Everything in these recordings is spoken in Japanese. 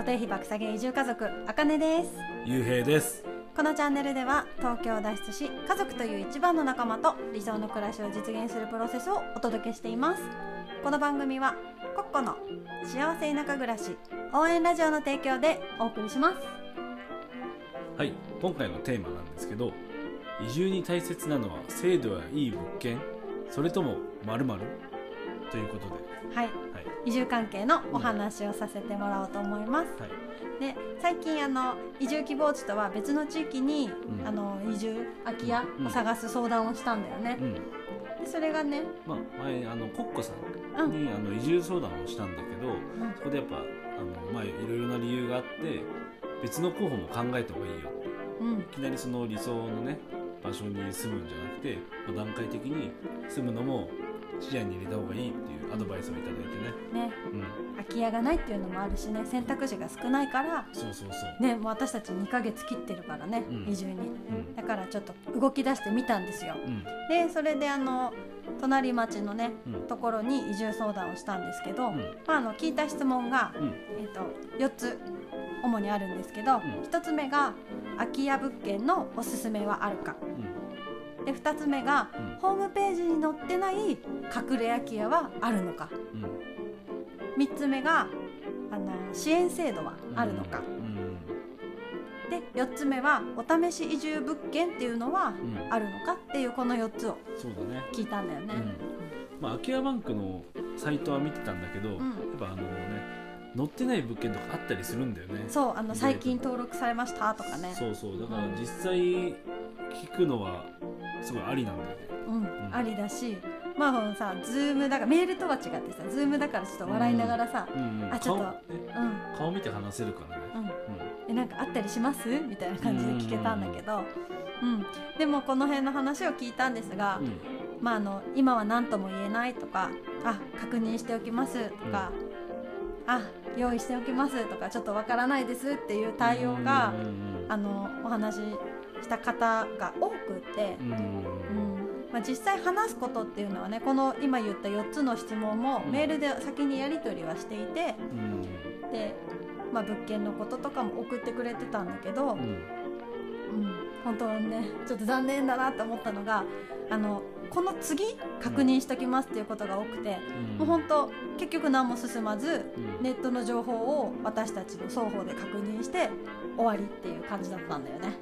固定費爆下げ移住家族あかねです。ゆうへいです。このチャンネルでは東京を脱出し家族という一番の仲間と理想の暮らしを実現するプロセスをお届けしています。この番組はコッコの幸せ田舎暮らし応援ラジオの提供でお送りします。はい今回のテーマなんですけど移住に大切なのは制度やいい物件それとも〇〇？ということで。はいはい移住関係のお話をさせてもらおうと思います、はい。で最近あの移住希望地とは別の地域に、うん。あの移住空き家を探す相談をしたんだよね。う、ん。でそれがね、まあ前あのコッコさうんんにあの移住相談をしたんだけどそこでやっぱあのまあいろいろな理由があって別の候補も考えた方がいいようん。いきなりその理想のね場所に住むんじゃなくて、まあ段階的に住むのも視野に入れた方がいいっていうアドバイスをいただいてね。ね。うん。空き家がないっていうのもあるしね。選択肢が少ないからそうそうそう。ねもう私たち2ヶ月切ってるからね、うん。移住に。うん。だからちょっと動き出してみたんですよ。うん。でそれであの隣町のねうん。ところに移住相談をしたんですけど、うん。まあ、あの聞いた質問が、うん。えー、と4つ主にあるんですけど、ん。1つ目が空き家物件のおすすめはあるかで2つ目が、うん。ホームページに載ってない隠れ空き家はあるのか。うん。うん3つ目があの支援制度はあるのか、うん。で4つ目はお試し移住物件っていうのはうん。あるのかっていうこの4つを聞いたんだよね。まあ空き家バンクのサイトは見てたんだけど、ん。やっぱあのね載ってない物件とかあったりするんだよね。そうあの最近登録されましたとかね。そうそう。だからうん実際聞くのはすごいありなんだよね。うんん。ありだしまあほんさズームだからメールとは違ってさズームだからちょっと笑いながらさうんうんあちょっとうん。顔見て話せるからねうん。うん。えなんかあったりします？みたいな感じで聞けたんだけど、うん、でもこの辺の話を聞いたんですが、うん。まあ、あの今は何とも言えないとかあ確認しておきますとか、あ用意しておきますとかちょっとわからないですっていう対応が、うんうん。あのお話しした方が多くってう、ん。うん。うんまあ、実際話すことっていうのはねこの今言った4つの質問もうん。メールで先にやり取りはしていてうん。で、まあ、物件のこととかも送ってくれてたんだけど、うん。うん、本当にねちょっと残念だなって思ったのがあのこの次確認しときますっていうことが多くて、もう本当結局何も進まずうん。ネットの情報を私たちの双方で確認して終わりっていう感じだったんだよね。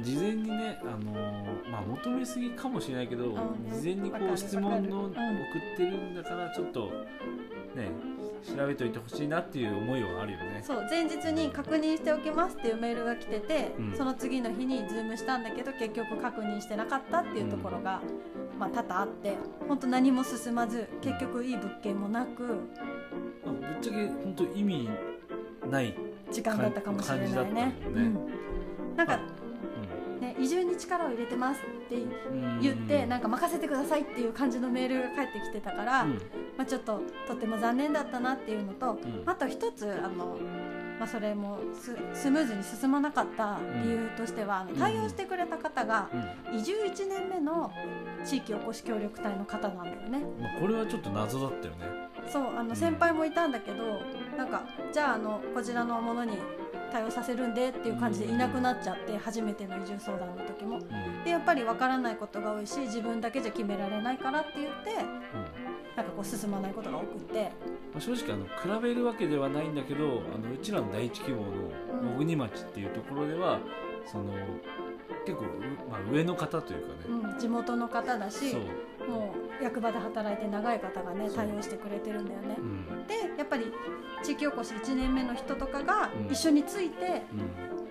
事前にねあのーまあ求めすぎかもしれないけど、ん。事前にこう質問のわ送ってるんだからちょっとね調べといてほしいなっていう思いはあるよね。そう前日に確認しておきますっていうメールが来てて、うん。その次の日にズームしたんだけど結局確認してなかったっていうところが、まあ、多々あって本当何も進まず結局いい物件もなくまあぶっちゃけ本当意味ない、時間だったかもしれないね。ね。うん、なんか、ね、移住に力を入れてますってうん言ってなんか任せてくださいっていう感じのメールが返ってきてたから、うん。まあ、ちょっととても残念だったなっていうのと、ん。あと一つあの、まあ、それもススムーズに進まなかった理由としては、うん。対応してくれた方がうん。移住1年目の地域おこし協力隊の方なんだよね。まあ、これはちょっと謎だったよね。そうあの先輩もいたんだけど、なんかじゃああのこちらのものに対応させるんでっていう感じでいなくなっちゃって初めての移住相談の時も。うん。でやっぱりわからないことが多いし自分だけじゃ決められないからって言ってうん。なんかこう進まないことが多くって。まあ、正直あの比べるわけではないんだけどあのうちらの第一希望の小国町っていうところでは、そのまあ、上の方というかね、うん、地元の方だしもう役場で働いて長い方がね対応してくれてるんだよね。う。ん。でやっぱり地域おこし1年目の人とかがうん。一緒についてう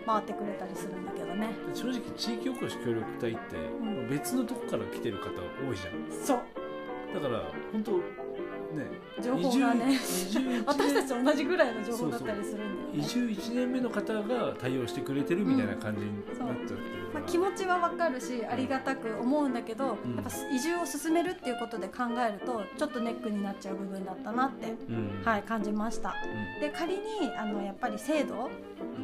ん、回ってくれたりするんだけどね。で正直地域おこし協力隊ってん。別のとこから来てる方多いじゃん。そう。だから本当ね情報がね私た年ち同じぐらいの情報だったりするんだよね。移住1年目の方が対応してくれてるみたいな感じになっちゃってるかまあ、気持ちはわかるしありがたく思うんだけど、うん。やっぱ移住を進めるっていうことで考えるとちょっとネックになっちゃう部分だったなって、うん。はい、感じました。うん。で仮にあのやっぱり制度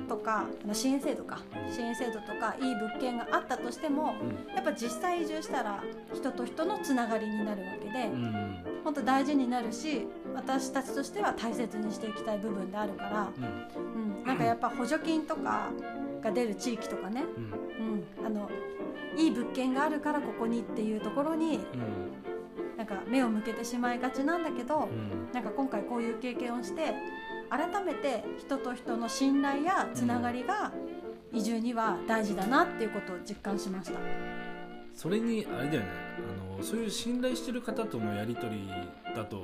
とかあの支援制度か支援制度とかいい物件があったとしてもうん。やっぱ実際移住したら人と人のつながりになるわけで、うん。本当大事になるし私たちとしては大切にしていきたい部分であるから、うん。うん、なんかやっぱ補助金とかが出る地域とかね、うん。うん、あのいい物件があるからここにっていうところにうん。なんか目を向けてしまいがちなんだけど、うん。なんか今回こういう経験をして改めて人と人の信頼やつながりが移住には大事だなっていうことを実感しました。それにあれだよね。あのそういう信頼してる方とのやり取りだと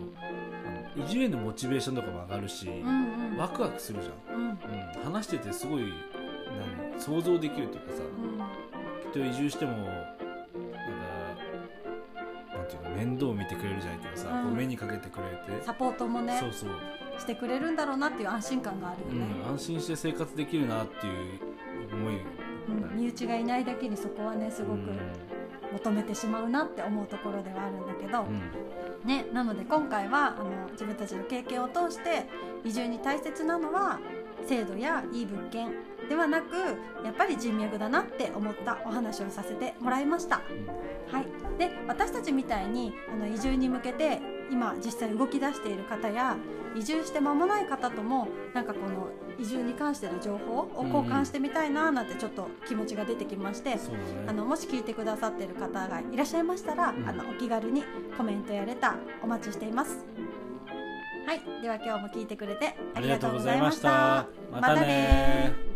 あの移住へのモチベーションとかも上がるし、うんうん。ワクワクするじゃん、うん。うん、話しててすごい何想像できるというかさ、きっと移住してもなんかなんていうの面倒を見てくれるじゃないけどさ、うん。こう目にかけてくれて、サポートもねそうそう、してくれるんだろうなっていう安心感があるよね、うん、安心して生活できるなっていう思いうん。身内がいないだけにそこはねすごく求めてしまうなって思うところではあるんだけど、うん。ね、なので今回はあの自分たちの経験を通して移住に大切なのは制度やいい物件ではなくやっぱり人脈だなって思ったお話をさせてもらいました。はい、で私たちみたいにあの移住に向けて今実際動き出している方や移住して間もない方ともなんかこの移住に関しての情報を交換してみたいななんてちょっと気持ちが出てきまして、ね。あのもし聞いてくださっている方がいらっしゃいましたら、うん。あのお気軽にコメントやレターお待ちしています。はい、では今日も聞いてくれてありがとうございました。また。ね